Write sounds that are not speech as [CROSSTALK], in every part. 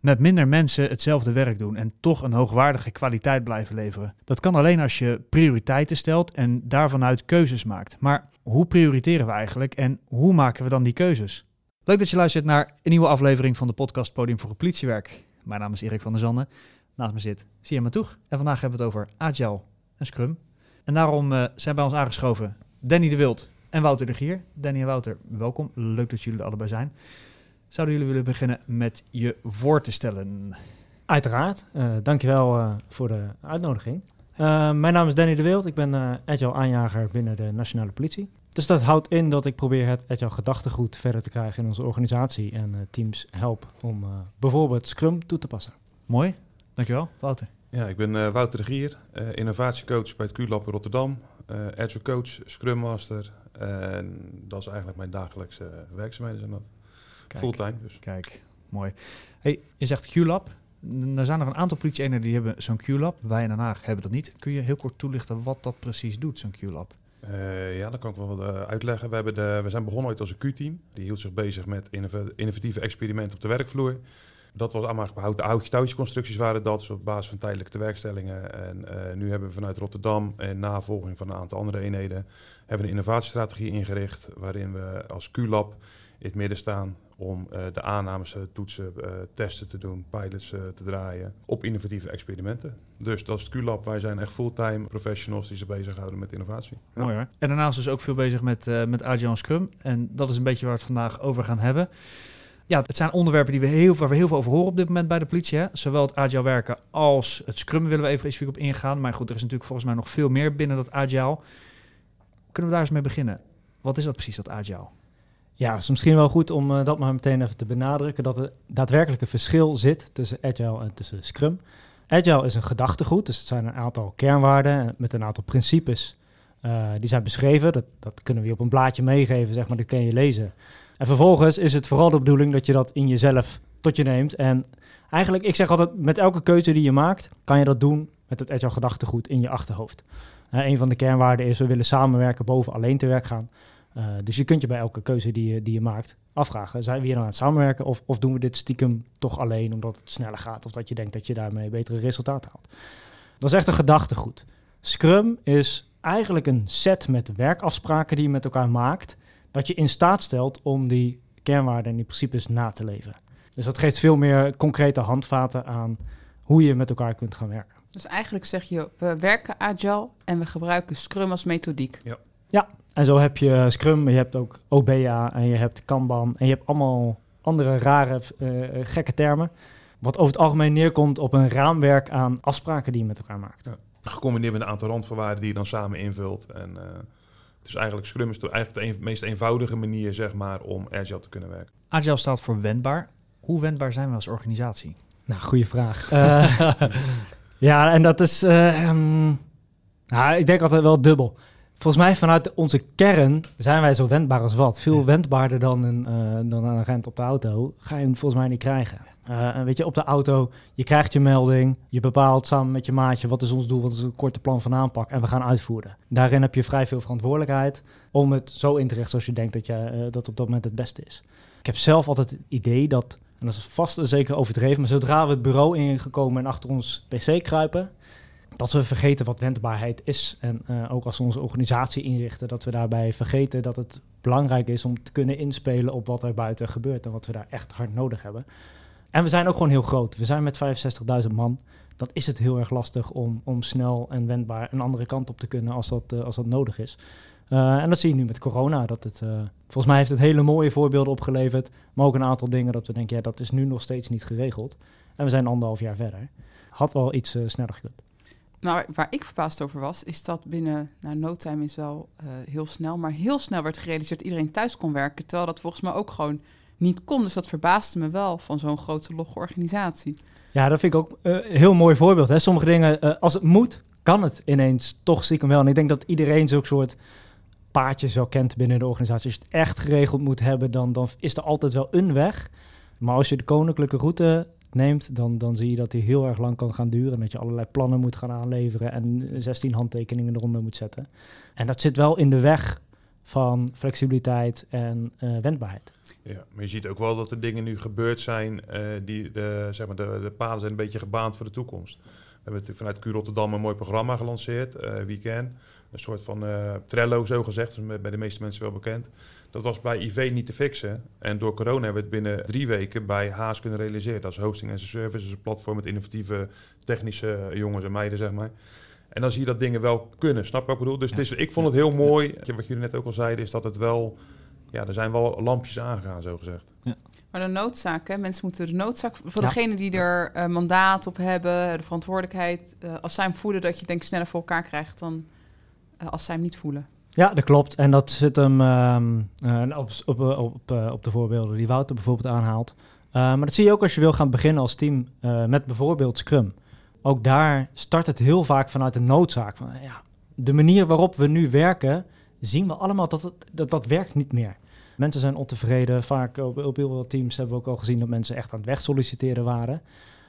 met minder mensen hetzelfde werk doen en toch een hoogwaardige kwaliteit blijven leveren. Dat kan alleen als je prioriteiten stelt en daarvanuit keuzes maakt. Maar hoe prioriteren we eigenlijk en hoe maken we dan die keuzes? Leuk dat je luistert naar een nieuwe aflevering van de podcast Podium voor het Politiewerk. Mijn naam is Erik van der Zanden. Naast me zit Sia Matoeg. En vandaag hebben we het over Agile en Scrum. En daarom uh, zijn bij ons aangeschoven Danny de Wild en Wouter de Gier. Danny en Wouter, welkom. Leuk dat jullie er allebei zijn. Zouden jullie willen beginnen met je voor te stellen? Uiteraard. Uh, dankjewel uh, voor de uitnodiging. Uh, mijn naam is Danny de Wild. Ik ben agile aanjager binnen de Nationale Politie. Dus dat houdt in dat ik probeer het agile gedachtegoed verder te krijgen in onze organisatie en teams help om bijvoorbeeld Scrum toe te passen. Mooi. Dankjewel. Wouter. Ja, ik ben Wouter de Gier, innovatiecoach bij het Q-Lab in Rotterdam. agile coach, Scrum Master. En dat is eigenlijk mijn dagelijkse werkzaamheden. Zijn dat. Kijk, Fulltime dus. Kijk, mooi. Hey, je zegt QLab. Er zijn nog een aantal politie die hebben zo'n QLab. Wij in Den Haag hebben dat niet. Kun je heel kort toelichten wat dat precies doet, zo'n QLab? Uh, ja, dat kan ik wel uh, uitleggen. We, hebben de, we zijn begonnen ooit als een Q-team. Die hield zich bezig met innovatieve experimenten op de werkvloer. Dat was allemaal behouden houtje-touwtje constructies waren dat, dus op basis van tijdelijke tewerkstellingen. En uh, nu hebben we vanuit Rotterdam en navolging van een aantal andere eenheden, hebben we een innovatiestrategie ingericht waarin we als Q-lab in het midden staan om uh, de aannames, toetsen, uh, testen te doen, pilots te draaien op innovatieve experimenten. Dus dat is het Q-lab. Wij zijn echt fulltime professionals die zich bezighouden met innovatie. Mooi hoor. En daarnaast dus ook veel bezig met, met Agile en Scrum. En dat is een beetje waar we het vandaag over gaan hebben. Ja, het zijn onderwerpen die we heel, waar we heel veel over horen op dit moment bij de politie. Hè? Zowel het Agile werken als het Scrum willen we even specifiek op ingaan. Maar goed, er is natuurlijk volgens mij nog veel meer binnen dat Agile. Kunnen we daar eens mee beginnen? Wat is dat precies, dat Agile? Ja, het is misschien wel goed om uh, dat maar meteen even te benadrukken, dat er daadwerkelijk een verschil zit tussen Agile en tussen Scrum. Agile is een gedachtegoed, dus het zijn een aantal kernwaarden met een aantal principes. Uh, die zijn beschreven, dat, dat kunnen we je op een blaadje meegeven, zeg maar, dat kun je lezen. En vervolgens is het vooral de bedoeling dat je dat in jezelf tot je neemt. En eigenlijk, ik zeg altijd, met elke keuze die je maakt, kan je dat doen met het Agile gedachtegoed in je achterhoofd. Uh, een van de kernwaarden is, we willen samenwerken boven alleen te werk gaan. Uh, dus je kunt je bij elke keuze die je, die je maakt afvragen: zijn we hier nou aan het samenwerken of, of doen we dit stiekem toch alleen omdat het sneller gaat of dat je denkt dat je daarmee betere resultaten haalt? Dat is echt een gedachtegoed. Scrum is eigenlijk een set met werkafspraken die je met elkaar maakt, dat je in staat stelt om die kernwaarden en die principes na te leven. Dus dat geeft veel meer concrete handvaten aan hoe je met elkaar kunt gaan werken. Dus eigenlijk zeg je, we werken agile en we gebruiken Scrum als methodiek. Ja. Ja, en zo heb je Scrum, je hebt ook OBA en je hebt Kanban en je hebt allemaal andere rare, uh, gekke termen. Wat over het algemeen neerkomt op een raamwerk aan afspraken die je met elkaar maakt. Ja. Gecombineerd met een aantal randvoorwaarden die je dan samen invult. En uh, dus eigenlijk Scrum is eigenlijk de een, meest eenvoudige manier zeg maar, om Agile te kunnen werken. Agile staat voor wendbaar. Hoe wendbaar zijn we als organisatie? Nou, goede vraag. uh, [LAUGHS] ja, en dat is... Um, nou, ik denk altijd wel dubbel. Volgens mij vanuit onze kern zijn wij zo wendbaar als wat. Veel wendbaarder dan een, uh, dan een agent op de auto. Ga je hem volgens mij niet krijgen. Uh, weet je, op de auto, je krijgt je melding. Je bepaalt samen met je maatje wat is ons doel, wat is een korte plan van aanpak. En we gaan uitvoeren. Daarin heb je vrij veel verantwoordelijkheid om het zo in te richten zoals je denkt dat je, uh, dat op dat moment het beste is. Ik heb zelf altijd het idee dat, en dat is vast en zeker overdreven, maar zodra we het bureau ingekomen en achter ons pc kruipen, dat we vergeten wat wendbaarheid is. En uh, ook als we onze organisatie inrichten, dat we daarbij vergeten dat het belangrijk is om te kunnen inspelen op wat er buiten gebeurt en wat we daar echt hard nodig hebben. En we zijn ook gewoon heel groot. We zijn met 65.000 man. Dan is het heel erg lastig om, om snel en wendbaar een andere kant op te kunnen als dat, uh, als dat nodig is. Uh, en dat zie je nu met corona. Dat het, volgens mij heeft het hele mooie voorbeelden opgeleverd. Maar ook een aantal dingen dat we denken, ja, dat is nu nog steeds niet geregeld. En we zijn anderhalf jaar verder. Had wel iets sneller gekund. Nou, waar ik verbaasd over was, is dat binnen, nou, no time is wel uh, heel snel, maar heel snel werd gerealiseerd dat iedereen thuis kon werken. Terwijl dat volgens mij ook gewoon niet kon. Dus dat verbaasde me wel van zo'n grote logge organisatie. Ja, dat vind ik ook een uh, heel mooi voorbeeld. Hè? Sommige dingen, uh, als het moet, kan het ineens toch stiekem wel. En ik denk dat iedereen zo'n soort paadje zo kent binnen de organisatie. Als je het echt geregeld moet hebben, dan, dan is er altijd wel een weg. Maar als je de koninklijke route neemt, dan, dan zie je dat die heel erg lang kan gaan duren. En dat je allerlei plannen moet gaan aanleveren en 16 handtekeningen eronder moet zetten. En dat zit wel in de weg van flexibiliteit en uh, wendbaarheid. Ja, maar je ziet ook wel dat er dingen nu gebeurd zijn uh, die de, zeg maar de, de paden zijn een beetje gebaand voor de toekomst. We hebben vanuit Q Rotterdam een mooi programma gelanceerd, uh, Weekend. Een soort van uh, Trello, zo gezegd, dus bij de meeste mensen wel bekend. Dat was bij IV niet te fixen. En door corona hebben we het binnen drie weken bij Haas kunnen realiseren. Dat is hosting as a service, dus een platform met innovatieve technische jongens en meiden, zeg maar. En dan zie je dat dingen wel kunnen, snap je wat ik bedoel? Dus het is, ik vond het heel mooi, wat jullie net ook al zeiden, is dat het wel... Ja, er zijn wel lampjes aangegaan, zo gezegd. Ja. Maar de noodzaak, hè? mensen moeten de noodzaak... Voor degene die er uh, mandaat op hebben, de verantwoordelijkheid... Uh, als zij hem voelen dat je denk sneller voor elkaar krijgt... dan uh, als zij hem niet voelen. Ja, dat klopt. En dat zit hem uh, op, op, op, op de voorbeelden die Wouter bijvoorbeeld aanhaalt. maar dat zie je ook als je wil gaan beginnen als team met bijvoorbeeld Scrum. Ook daar start het heel vaak vanuit de noodzaak. Van, ja, de manier waarop we nu werken, zien we allemaal dat het, dat, dat werkt niet meer. Mensen zijn ontevreden. Vaak op, op heel veel teams hebben we ook al gezien dat mensen echt aan het weg solliciteren waren.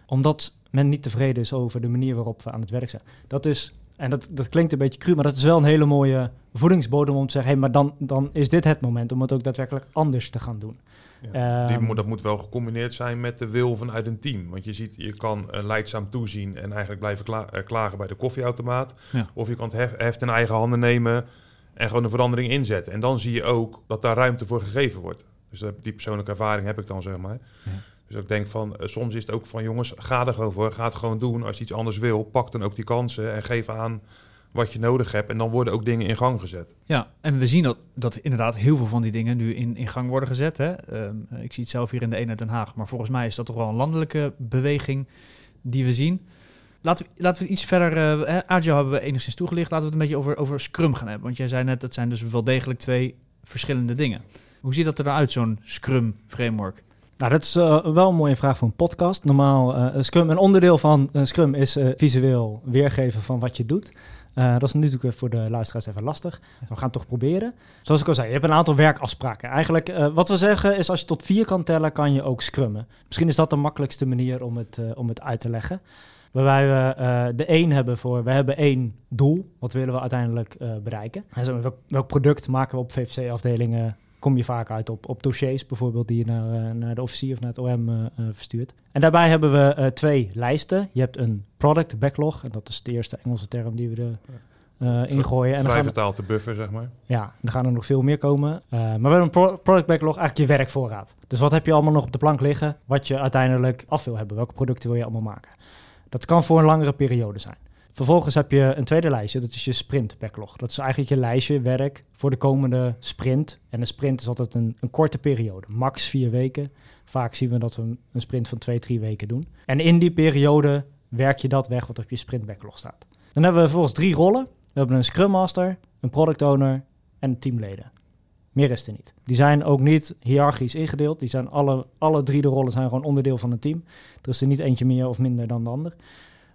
Omdat men niet tevreden is over de manier waarop we aan het werk zijn. Dat is en dat, dat klinkt een beetje cru, maar dat is wel een hele mooie voedingsbodem om te zeggen: hé, hey, maar dan, dan is dit het moment om het ook daadwerkelijk anders te gaan doen. Ja, die, ehm, dat moet wel gecombineerd zijn met de wil vanuit een team. Want je ziet, je kan uh, leidzaam toezien en eigenlijk blijven kla uh, klagen bij de koffieautomaat. Ja. Of je kan het hef, heft in eigen handen nemen en gewoon een verandering inzetten. En dan zie je ook dat daar ruimte voor gegeven wordt. Dus die persoonlijke ervaring heb ik dan, zeg maar. Ja. Dus ik denk van, uh, soms is het ook van jongens, ga er gewoon voor. Ga het gewoon doen. Als je iets anders wil, pak dan ook die kansen en geef aan wat je nodig hebt. En dan worden ook dingen in gang gezet. Ja, en we zien dat, dat inderdaad heel veel van die dingen nu in, in gang worden gezet. Hè? Um, ik zie het zelf hier in de eenheid Den Haag. Maar volgens mij is dat toch wel een landelijke beweging die we zien. Laten we, laten we iets verder... Uh, hebben we enigszins toegelicht. Laten we het een beetje over, over Scrum gaan hebben. Want jij zei net, dat zijn dus wel degelijk twee verschillende dingen. Hoe ziet dat er dan uit, zo'n Scrum framework? Nou, dat is uh, wel een mooie vraag voor een podcast. Normaal, uh, Scrum, een onderdeel van Scrum is visueel weergeven van wat je doet. dat is natuurlijk voor de luisteraars even lastig. We gaan het toch proberen. Zoals ik al zei, je hebt een aantal werkafspraken. Eigenlijk, wat we zeggen is als je tot vier kan tellen, kan je ook scrummen. Misschien is dat de makkelijkste manier om het, om het uit te leggen. Waarbij we de één hebben voor, we hebben één doel. Wat willen we uiteindelijk bereiken? En welk, welk product maken we op VFC-afdelingen kom je vaak uit op, op dossiers bijvoorbeeld die je naar, uh, naar de officier of naar het OM eh, eh, verstuurt. En daarbij hebben we twee lijsten. Je hebt een product backlog, en dat is de eerste Engelse term die we er ingooien. En Vrij vertaald de buffer, zeg maar. Ja, dan gaan er nog veel meer komen. maar we hebben een pro product backlog, eigenlijk je werkvoorraad. Dus wat heb je allemaal nog op de plank liggen, wat je uiteindelijk af wil hebben? Welke producten wil je allemaal maken? Dat kan voor een langere periode zijn. Vervolgens heb je een tweede lijstje, dat is je sprint backlog. Dat is eigenlijk je lijstje werk voor de komende sprint. En een sprint is altijd een, een korte periode, max vier weken. Vaak zien we dat we een, sprint van twee, drie weken doen. En in die periode werk je dat weg wat op je sprint backlog staat. Dan hebben we vervolgens drie rollen. We hebben een Scrum Master, een Product Owner en teamleden. Meer is er niet. Die zijn ook niet hiërarchisch ingedeeld. Die zijn alle, alle drie de rollen zijn gewoon onderdeel van een team. Er is er niet eentje meer of minder dan de ander.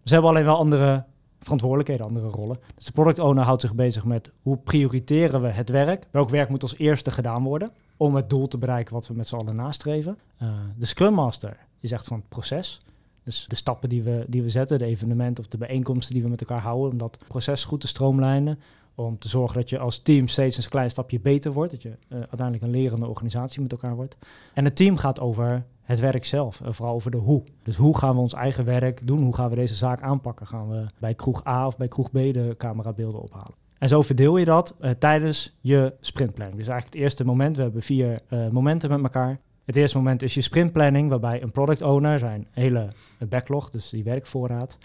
Ze hebben alleen wel andere verantwoordelijkheden, andere rollen. Dus de product owner houdt zich bezig met hoe prioriteren we het werk? Welk werk moet als eerste gedaan worden om het doel te bereiken wat we met z'n allen nastreven? Uh, de Scrum Master is echt van het proces. Dus de stappen die we, die we zetten, de evenementen of de bijeenkomsten die we met elkaar houden, om dat proces goed te stroomlijnen. Om te zorgen dat je als team steeds een klein stapje beter wordt. Dat je uh, uiteindelijk een lerende organisatie met elkaar wordt. En het team gaat over het werk zelf, en vooral over de hoe. Dus hoe gaan we ons eigen werk doen? Hoe gaan we deze zaak aanpakken? Gaan we bij kroeg A of bij kroeg B de camerabeelden ophalen? En zo verdeel je dat uh, tijdens je sprintplanning. Dus eigenlijk het eerste moment, we hebben vier momenten met elkaar. Het eerste moment is je sprintplanning, waarbij een product owner zijn hele backlog, dus die werkvoorraad,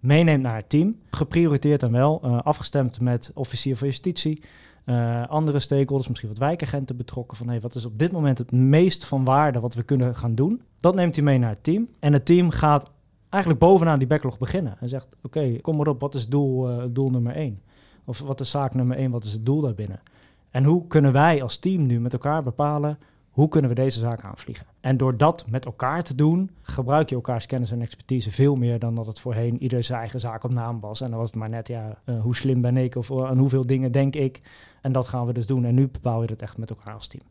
meeneemt naar het team. Geprioriteerd en wel, uh, afgestemd met officier van justitie, uh, andere stakeholders, misschien wat wijkagenten betrokken. Van hey, wat is op dit moment het meest van waarde wat we kunnen gaan doen? Dat neemt hij mee naar het team. En het team gaat eigenlijk bovenaan die backlog beginnen. En zegt, oké, kom maar op, wat is doel, uh, doel nummer één? Of wat is zaak nummer één, wat is het doel daarbinnen? En hoe kunnen wij als team nu met elkaar bepalen hoe kunnen we deze zaak aanvliegen? En door dat met elkaar te doen, gebruik je elkaars kennis en expertise veel meer dan dat het voorheen ieder zijn eigen zaak op naam was. En dan was het maar net, ja, uh, hoe slim ben ik of aan hoeveel dingen denk ik. En dat gaan we dus doen. En nu bepaal je dat echt met elkaar als team.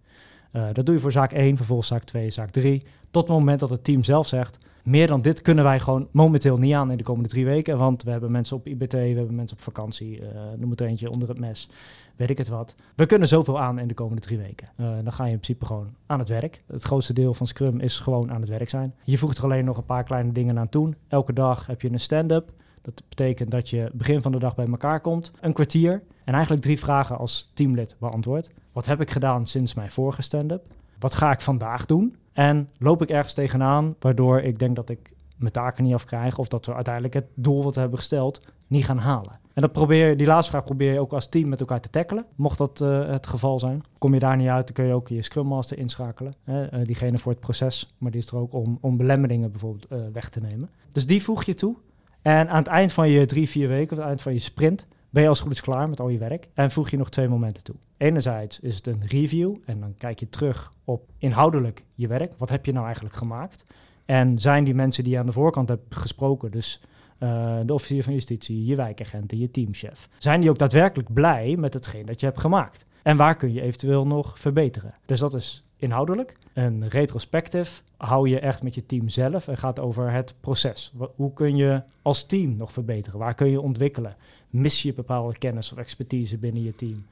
Uh, dat doe je voor zaak 1, vervolgens zaak 2, zaak 3. Tot het moment dat het team zelf zegt, meer dan dit kunnen wij gewoon momenteel niet aan in de komende drie weken. Want we hebben mensen op IBT, we hebben mensen op vakantie, noem het eentje onder het mes, weet ik het wat. We kunnen zoveel aan in de komende drie weken. Uh, dan ga je in principe gewoon aan het werk. Het grootste deel van Scrum is gewoon aan het werk zijn. Je voegt er alleen nog een paar kleine dingen aan toe. Elke dag heb je een stand-up. Dat betekent dat je begin van de dag bij elkaar komt, een kwartier en eigenlijk drie vragen als teamlid beantwoordt. Wat heb ik gedaan sinds mijn vorige stand-up? Wat ga ik vandaag doen? En loop ik ergens tegenaan waardoor ik denk dat ik mijn taken niet afkrijg of dat we uiteindelijk het doel wat we hebben gesteld niet gaan halen. En dat probeer, die laatste vraag probeer je ook als team met elkaar te tackelen. Mocht dat uh, het geval zijn. Kom je daar niet uit, dan kun je ook je Scrum Master inschakelen. Hè? Uh, diegene voor het proces, maar die is er ook om, om belemmeringen bijvoorbeeld uh, weg te nemen. Dus die voeg je toe. En aan het eind van je drie, vier weken, of aan het eind van je sprint, ben je als goed is klaar met al je werk. En voeg je nog twee momenten toe. Enerzijds is het een review en dan kijk je terug op inhoudelijk je werk. Wat heb je nou eigenlijk gemaakt? En zijn die mensen die je aan de voorkant hebt gesproken, dus uh, de officier van justitie, je wijkagenten, je teamchef, zijn die ook daadwerkelijk blij met hetgeen dat je hebt gemaakt? En waar kun je eventueel nog verbeteren? Dus dat is inhoudelijk. Een retrospective hou je echt met je team zelf en gaat over het proces. Hoe kun je als team nog verbeteren? Waar kun je ontwikkelen? Mis je bepaalde kennis of expertise binnen je team?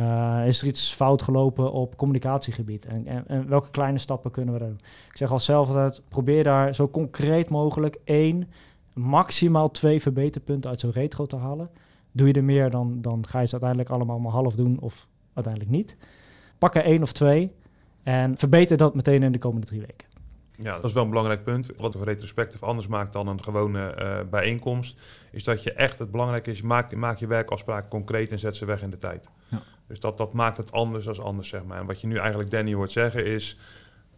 Uh, is er iets fout gelopen op communicatiegebied? En, en, en, welke kleine stappen kunnen we doen? Ik zeg al zelf altijd, probeer daar zo concreet mogelijk één, maximaal twee verbeterpunten uit zo'n retro te halen. Doe je er meer, dan, dan ga je ze uiteindelijk allemaal maar half doen of uiteindelijk niet. Pak er één of twee en verbeter dat meteen in de komende drie weken. Ja, dat is wel een belangrijk punt. Wat een retrospectief anders maakt dan een gewone uh, bijeenkomst, is dat je echt het belangrijke is, maak, maak je werkafspraken concreet en zet ze weg in de tijd. Ja. Dus dat, dat maakt het anders als anders, zeg maar. En wat je nu eigenlijk Danny hoort zeggen is,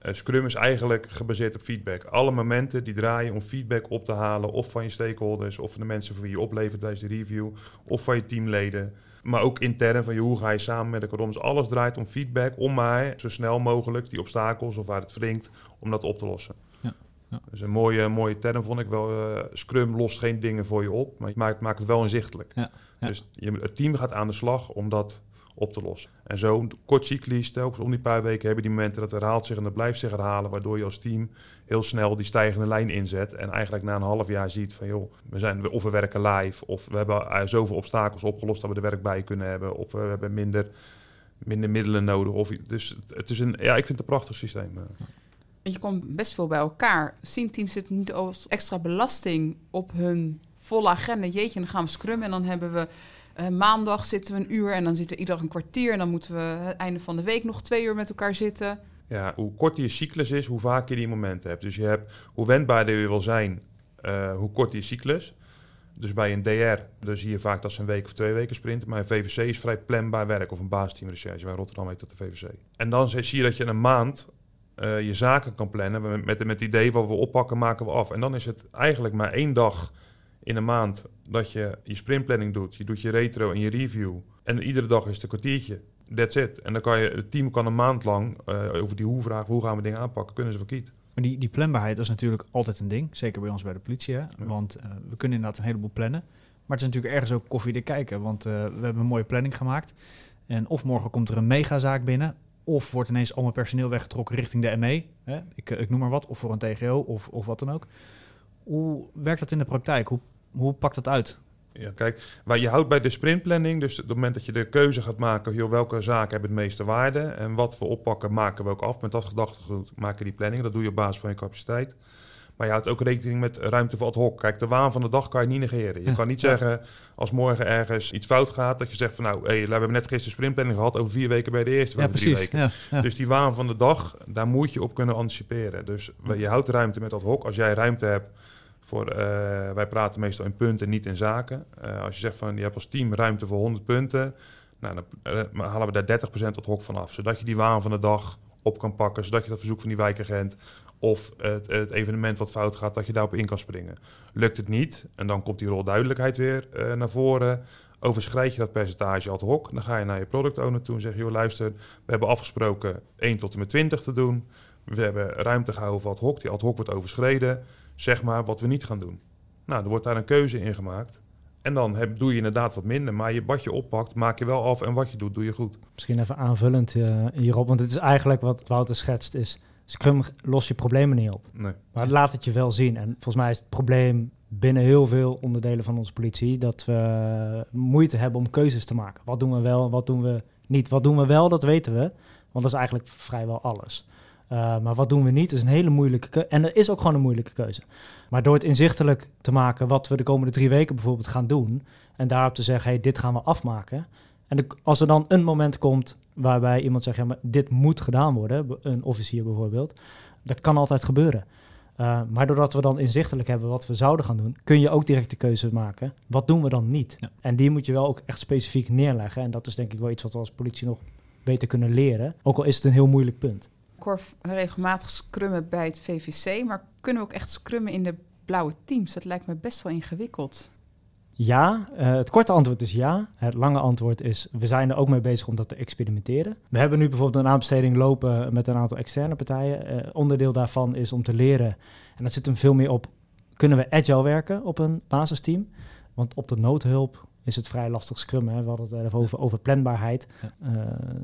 uh, Scrum is eigenlijk gebaseerd op feedback. Alle momenten die draaien om feedback op te halen, of van je stakeholders, of van de mensen voor wie je oplevert tijdens de review, of van je teamleden. Maar ook intern van je, hoe ga je samen met elkaar om. Dus alles draait om feedback, om maar zo snel mogelijk die obstakels of waar het wringt, om dat op te lossen. Ja, ja. Dus een mooie, mooie term vond ik wel. Uh, Scrum lost geen dingen voor je op, maar het maakt, maakt het wel inzichtelijk. Ja, dus je, het team gaat aan de slag om dat op te lossen. En zo kort cyclisch, telkens om die paar weken hebben die momenten dat herhaalt zich en dat blijft zich herhalen, waardoor je als team heel snel die stijgende lijn inzet en eigenlijk na een half jaar ziet van joh, we zijn of we werken live of we hebben uh, zoveel obstakels opgelost dat we er werk bij kunnen hebben of we hebben minder, minder middelen nodig. Of, dus het is een, ja, ik vind het een prachtig systeem. Eh. Je komt best veel bij elkaar. Zien teams zitten niet als extra belasting op hun volle agenda. Jeetje, dan gaan we scrummen en dan hebben we uh, maandag zitten we een uur en dan zitten we ieder een kwartier. En dan moeten we het einde van de week nog twee uur met elkaar zitten. Ja, hoe korter je cyclus is, hoe vaker je die momenten hebt. Dus je hebt, hoe wendbaarder je wil zijn, uh, hoe korter je cyclus. Dus bij een DR, dan zie je vaak dat ze een week of twee weken sprinten. Maar een VVC is vrij planbaar werk of een baasteamrecherche. Bij Rotterdam heet dat de VVC. En dan zie je dat je een maand uh, je zaken kan plannen. Met, met, met het idee wat we oppakken, maken we af. En dan is het eigenlijk maar één dag in een maand dat je je sprintplanning doet. Je doet je retro en je review. En iedere dag is het een kwartiertje. That's it. En dan kan je, het team kan een maand lang uh, over die hoe-vraag, hoe gaan we dingen aanpakken, kunnen ze verkiet. Maar die, die planbaarheid is natuurlijk altijd een ding. Zeker bij ons bij de politie. Hè? Want uh, we kunnen inderdaad een heleboel plannen. Maar het is natuurlijk ergens ook koffie kijken. Want uh, we hebben een mooie planning gemaakt. En of morgen komt er een megazaak binnen. Of wordt ineens al mijn personeel weggetrokken richting de ME. Hè? Ik, ik noem maar wat. Of voor een TGO of, of wat dan ook. Hoe werkt dat in de praktijk? Hoe, hoe pakt dat uit? Ja, kijk, waar je houdt bij de sprintplanning, dus op het moment dat je de keuze gaat maken, joh, welke zaken hebben het meeste waarde en wat we oppakken, maken we ook af. Met dat gedachtegoed maken die planning. Dat doe je op basis van je capaciteit. Maar je houdt ook rekening met ruimte voor ad hoc. Kijk, de waan van de dag kan je niet negeren. Je kan niet zeggen, als morgen ergens iets fout gaat, dat je zegt van nou, hey, we hebben net gisteren sprintplanning gehad, over vier weken bij de eerste, ja, precies. Weken. Dus die waan van de dag, daar moet je op kunnen anticiperen. Dus je houdt ruimte met ad hoc. Als jij ruimte hebt voor, uh, wij praten meestal in punten, niet in zaken. Uh, als je zegt van je hebt als team ruimte voor 100 punten, nou, dan uh, halen we daar 30% tot hok van af. Zodat je die waan van de dag op kan pakken, zodat je dat verzoek van die wijkagent of het, het, evenement wat fout gaat, dat je daarop in kan springen. Lukt het niet, en dan komt die rolduidelijkheid weer naar voren. Overschrijd je dat percentage ad hoc, dan ga je naar je product owner toe en zeg je, joh, luister, we hebben afgesproken 1 tot en met 20 te doen. We hebben ruimte gehouden voor ad hoc, die ad hoc wordt overschreden zeg maar wat we niet gaan doen. Nou, er wordt daar een keuze in gemaakt. En dan heb, doe je inderdaad wat minder. Maar je, wat je oppakt, maak je wel af. En wat je doet, doe je goed. Misschien even aanvullend uh, hierop. Want het is eigenlijk wat Wouter schetst. Is Scrum lost je problemen niet op. Nee. Maar het laat het je wel zien. En volgens mij is het probleem binnen heel veel onderdelen van onze politie dat we moeite hebben om keuzes te maken. Wat doen we wel, wat doen we niet? Wat doen we wel, dat weten we. Want dat is eigenlijk vrijwel alles. Uh, maar wat doen we niet, is een hele moeilijke keuze. En dat is ook gewoon een moeilijke keuze. Maar door het inzichtelijk te maken wat we de komende drie weken bijvoorbeeld gaan doen. En daarop te zeggen, hey, dit gaan we afmaken. En de, als er dan een moment komt waarbij iemand zegt, ja, maar dit moet gedaan worden. Een officier bijvoorbeeld. Dat kan altijd gebeuren. Uh, maar doordat we dan inzichtelijk hebben wat we zouden gaan doen, kun je ook direct de keuze maken. Wat doen we dan niet? Ja. En die moet je wel ook echt specifiek neerleggen. En dat is denk ik wel iets wat we als politie nog beter kunnen leren. Ook al is het een heel moeilijk punt. Hoor regelmatig scrummen bij het VVC, maar kunnen we ook echt scrummen in de blauwe teams? Dat lijkt me best wel ingewikkeld. Ja, uh, het korte antwoord is ja. Het lange antwoord is, we zijn er ook mee bezig om dat te experimenteren. We hebben nu bijvoorbeeld een aanbesteding lopen met een aantal externe partijen. Uh, onderdeel daarvan is om te leren, en dat zit hem veel meer op, kunnen we agile werken op een basisteam? Want op de noodhulp is het vrij lastig scrummen. Hè? We hadden het even over, over planbaarheid. Uh,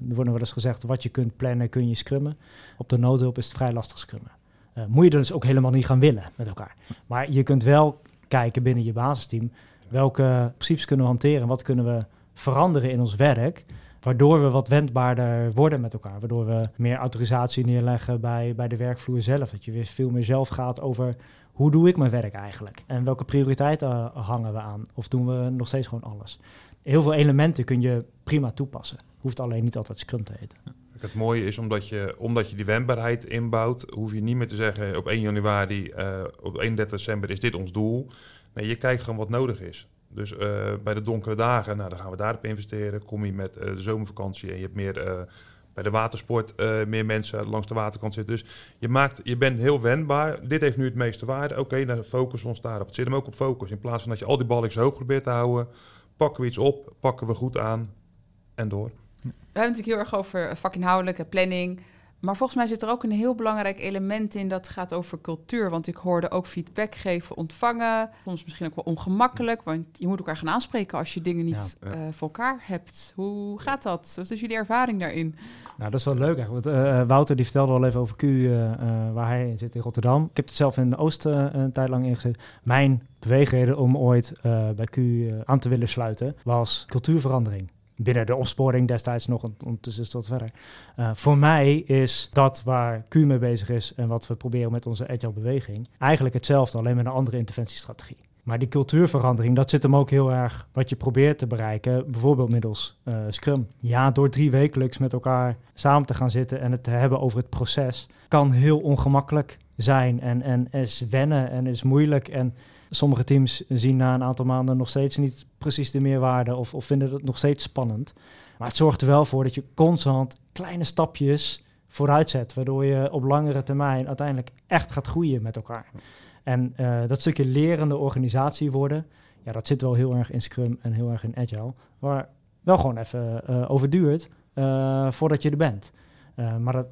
er wordt wel eens gezegd, wat je kunt plannen, kun je scrummen. Op de noodhulp is het vrij lastig scrummen. Uh, moet je dus ook helemaal niet gaan willen met elkaar. Maar je kunt wel kijken binnen je basisteam, welke principes kunnen we hanteren, wat kunnen we veranderen in ons werk, waardoor we wat wendbaarder worden met elkaar. Waardoor we meer autorisatie neerleggen bij, bij de werkvloer zelf. Dat je weer veel meer zelf gaat over hoe doe ik mijn werk eigenlijk? En welke prioriteiten uh, hangen we aan? Of doen we nog steeds gewoon alles? Heel veel elementen kun je prima toepassen. Hoeft alleen niet altijd Scrum te heten. Het mooie is omdat je, omdat je die wendbaarheid inbouwt, hoef je niet meer te zeggen op 1 januari, uh, op 31 december is dit ons doel. Nee, je kijkt gewoon wat nodig is. Dus uh, bij de donkere dagen, nou, dan gaan we daarop investeren. Kom je met de zomervakantie en je hebt meer bij de watersport meer mensen langs de waterkant zitten. Dus je, maakt, je bent heel wendbaar. Dit heeft nu het meeste waarde. Oké, dan focussen we ons daarop. Het zit hem ook op focus. In plaats van dat je al die ballen zo hoog probeert te houden, pakken we iets op, pakken we goed aan en door. We hebben natuurlijk heel erg over vakinhoudelijke planning. Maar volgens mij zit er ook een heel belangrijk element in dat gaat over cultuur. Want ik hoorde ook feedback geven, ontvangen. Soms misschien ook wel ongemakkelijk. Want je moet elkaar gaan aanspreken als je dingen niet ja. Uh, voor elkaar hebt. Hoe gaat dat? Wat is jullie ervaring daarin? Nou, dat is wel leuk eigenlijk. Want, uh, Wouter die vertelde al even over Q, uh, waar hij in zit in Rotterdam. Ik heb het zelf in de Oost een tijd lang ingezet. Mijn beweegreden om ooit bij Q aan te willen sluiten was cultuurverandering binnen de opsporing destijds nog, ondertussen is dat verder. Uh, voor mij is dat waar Q mee bezig is en wat we proberen met onze agile beweging, eigenlijk hetzelfde, alleen met een andere interventiestrategie. Maar die cultuurverandering, dat zit hem ook heel erg wat je probeert te bereiken, bijvoorbeeld middels uh, Scrum. Ja, door drie wekelijks met elkaar samen te gaan zitten en het te hebben over het proces, kan heel ongemakkelijk zijn en, en is wennen en is moeilijk en sommige teams zien na een aantal maanden nog steeds niet precies de meerwaarde of, of vinden het nog steeds spannend. Maar het zorgt er wel voor dat je constant kleine stapjes vooruit zet, waardoor je op langere termijn uiteindelijk echt gaat groeien met elkaar. En uh, dat stukje lerende organisatie worden, ja, dat zit wel heel erg in Scrum en heel erg in Agile, waar wel gewoon even uh, over duurt uh, voordat je er bent. maar dat,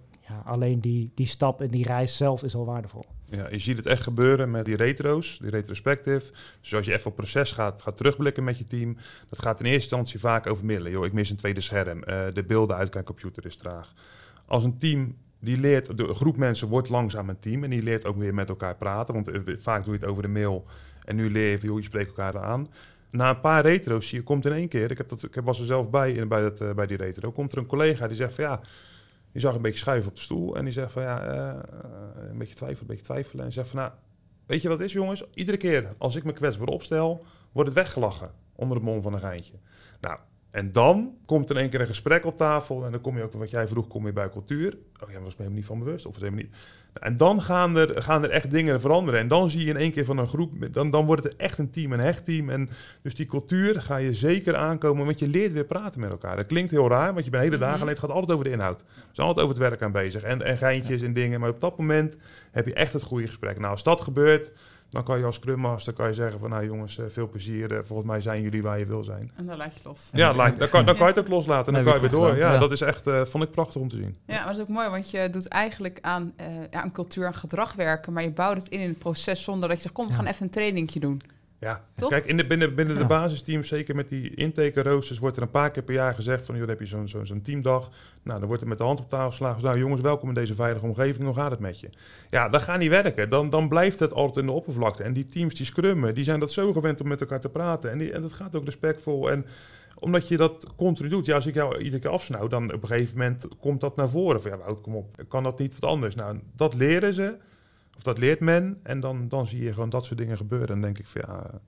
alleen die, die stap en die reis zelf is al waardevol. Ja, je ziet het echt gebeuren met die retro's, die retrospective. Dus als je even op proces gaat, gaat terugblikken met je team, dat gaat in eerste instantie vaak over middelen. Ik mis een tweede scherm, uh, de beelden uit mijn computer is traag. Als een team die leert, de groep mensen wordt langzaam een team en die leert ook weer met elkaar praten, want uh, vaak doe je het over de mail en nu leer je, joh, je spreekt elkaar aan. Na een paar retro's je, komt in één keer, ik, heb dat, ik was er zelf bij, in, bij, dat, bij die retro, komt er een collega die zegt van ja, die zag een beetje schuiven op de stoel en die zegt van ja, uh, een beetje twijfelen, een beetje twijfelen. En zegt van nou, weet je wat is jongens? Iedere keer als ik me kwetsbaar opstel, wordt het weggelachen onder het mond van een geintje. Nou, en dan komt in één keer een gesprek op tafel en dan kom je ook, wat jij vroeg, kom je bij cultuur. Oh ja, was me helemaal niet van bewust of helemaal niet. En dan gaan er, gaan er echt dingen veranderen. En dan zie je in één keer van een groep, dan, dan wordt het echt een team, een hecht-team. En dus die cultuur ga je zeker aankomen, want je leert weer praten met elkaar. Dat klinkt heel raar, want je bent hele dagen alleen, het gaat altijd over de inhoud. We zijn altijd over het werk aan bezig en, en geintjes en dingen. Maar op dat moment heb je echt het goede gesprek. Nou, als dat gebeurt, dan kan je als Scrum Master kan je zeggen van nou jongens, veel plezier. volgens mij zijn jullie waar je wil zijn. En dan laat je los. Ja, laat, dan, kan, dan kan je het ook loslaten en dan kan je weer door. Ja, ja, dat is echt, uh, vond ik prachtig om te zien. Ja, maar dat is ook mooi, want je doet eigenlijk aan, uh, ja, aan cultuur en gedrag werken, maar je bouwt het in in het proces zonder dat je zegt, kom, we gaan even een trainingje doen. Ja, Toch? kijk, in de, binnen, binnen de basisteams, zeker met die intake roosters, wordt er een paar keer per jaar gezegd van, joh, dan heb je zo'n zo'n zo'n teamdag. Nou, dan wordt er met de hand op tafel geslagen. Nou, jongens, welkom in deze veilige omgeving. Hoe gaat het met je? Ja, dat gaat niet werken. Dan, dan blijft het altijd in de oppervlakte. En die teams die scrummen, die zijn dat zo gewend om met elkaar te praten. En, die, en dat gaat ook respectvol. En omdat je dat continu doet. Ja, als ik jou iedere keer afsnauw, dan op een gegeven moment komt dat naar voren. Van, ja, Wout, kom op. Kan dat niet wat anders? Nou, dat leren ze. Of dat leert men. En dan, dan zie je gewoon dat soort dingen gebeuren. En dan denk ik van, ja,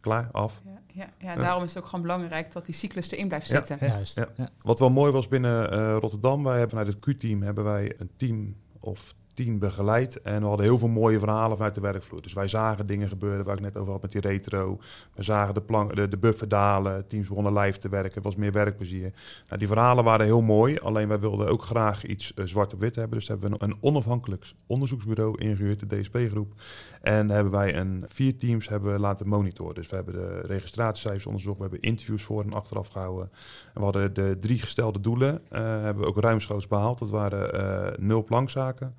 klaar, af. Ja, ja, ja, daarom is het ook gewoon belangrijk dat die cyclus erin blijft zitten. Juist. Ja. Ja. Wat wel mooi was binnen eh, Rotterdam, wij hebben vanuit het Q-team hebben wij een team of tien begeleid. En we hadden heel veel mooie verhalen vanuit de werkvloer. Dus wij zagen dingen gebeuren waar ik net over had met die retro. We zagen de, plank, de, de buffer dalen, teams begonnen live te werken, er was meer werkplezier. Nou, die verhalen waren heel mooi, alleen wij wilden ook graag iets eh, zwart op wit hebben. Dus hebben we een, onafhankelijk onderzoeksbureau ingehuurd, de DSP-groep. En hebben wij een, vier teams hebben laten monitoren. Dus we hebben de registratiecijfers onderzocht, we hebben interviews voor en achteraf gehouden. En we hadden de drie gestelde doelen, eh, hebben we ook ruimschoots behaald. Dat waren eh, nul plankzaken,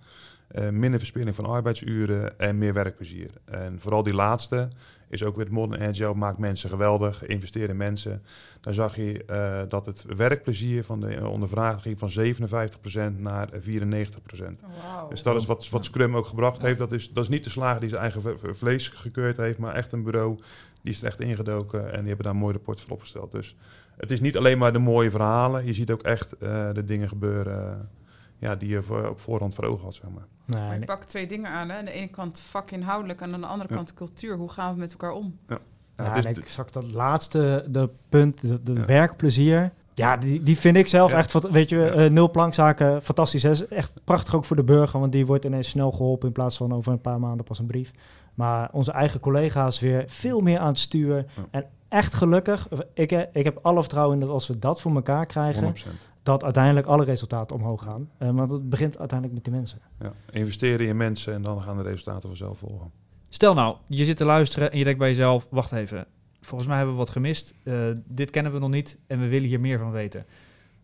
eh, minder verspilling van arbeidsuren en meer werkplezier. En vooral die laatste is ook met Modern Agile, maakt mensen geweldig, investeer in mensen. Dan zag je eh, dat het werkplezier van de eh, ondervraging ging van 57% naar 94%. Wauw. Dus dat is wat, wat Scrum ook gebracht heeft. Dat is, dat is niet de slager die zijn eigen vlees gekeurd heeft, maar echt een bureau die is er echt ingedoken en die hebben daar een mooi rapport voor opgesteld. Dus het is niet alleen maar de mooie verhalen, je ziet ook echt de dingen gebeuren ja, die je voor, op voorhand voor ogen had. Zeg maar. Nee, Maar je nee. pakt twee dingen aan. Hè? Aan de ene kant vakinhoudelijk en aan de andere Ja. kant cultuur. Hoe gaan we met elkaar om? Ja, Ja, exact dat laatste de punt, de, de Ja. werkplezier. Ja, die, die vind ik zelf Ja. echt, wat- weet je, Ja. eh, nul plankzaken, fantastisch. Hè? Is Echt prachtig ook voor de burger, want die wordt ineens snel geholpen in plaats van over een paar maanden pas een brief. Maar onze eigen collega's weer veel meer aan het stuur. Ja. En echt gelukkig, ik, eh, ik heb alle vertrouwen in dat als we dat voor elkaar krijgen, 100%. dat uiteindelijk alle resultaten omhoog gaan. Eh, want het begint uiteindelijk met die mensen. Ja. Investeren in mensen en dan gaan de resultaten vanzelf volgen. Stel nou, je zit te luisteren en je denkt bij jezelf, wacht even, volgens mij hebben we wat gemist. Eh, dit kennen we nog niet en we willen hier meer van weten.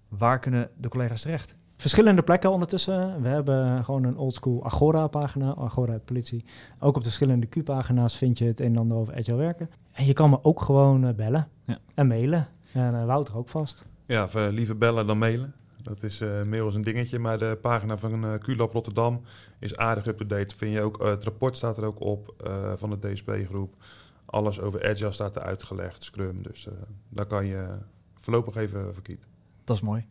Waar kunnen de collega's terecht? Verschillende plekken ondertussen. We hebben gewoon een oldschool Agora-pagina, Agora uit politie. Ook op de verschillende Q-pagina's vind je het een en ander over agile werken. En je kan me ook gewoon eh, bellen Ja. en mailen. En eh, Wouter ook vast. Ja, of, eh, liever bellen dan mailen. Dat is, eh mail is een dingetje, maar de pagina van uh, QLab Rotterdam is aardig up-to-date. Vind je ook, het rapport staat er ook op eh, van de DSP-groep. Alles over Agile staat er uitgelegd, Scrum. Dus eh, daar kan je voorlopig even voor kiezen. Dat is mooi.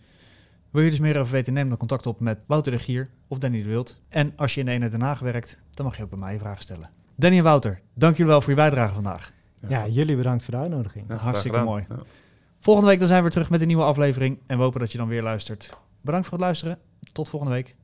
Wil je dus meer over weten, neem dan contact op met Wouter de Gier of Danny de Wild. En als je in de ene Den Haag werkt, dan mag je ook bij mij je vragen stellen. Danny en Wouter, dank jullie wel voor je bijdrage vandaag. Ja, jullie bedankt voor de uitnodiging. Ja, hartstikke mooi. Ja. Volgende week dan zijn we weer terug met een nieuwe aflevering en we hopen dat je dan weer luistert. Bedankt voor het luisteren. Tot volgende week.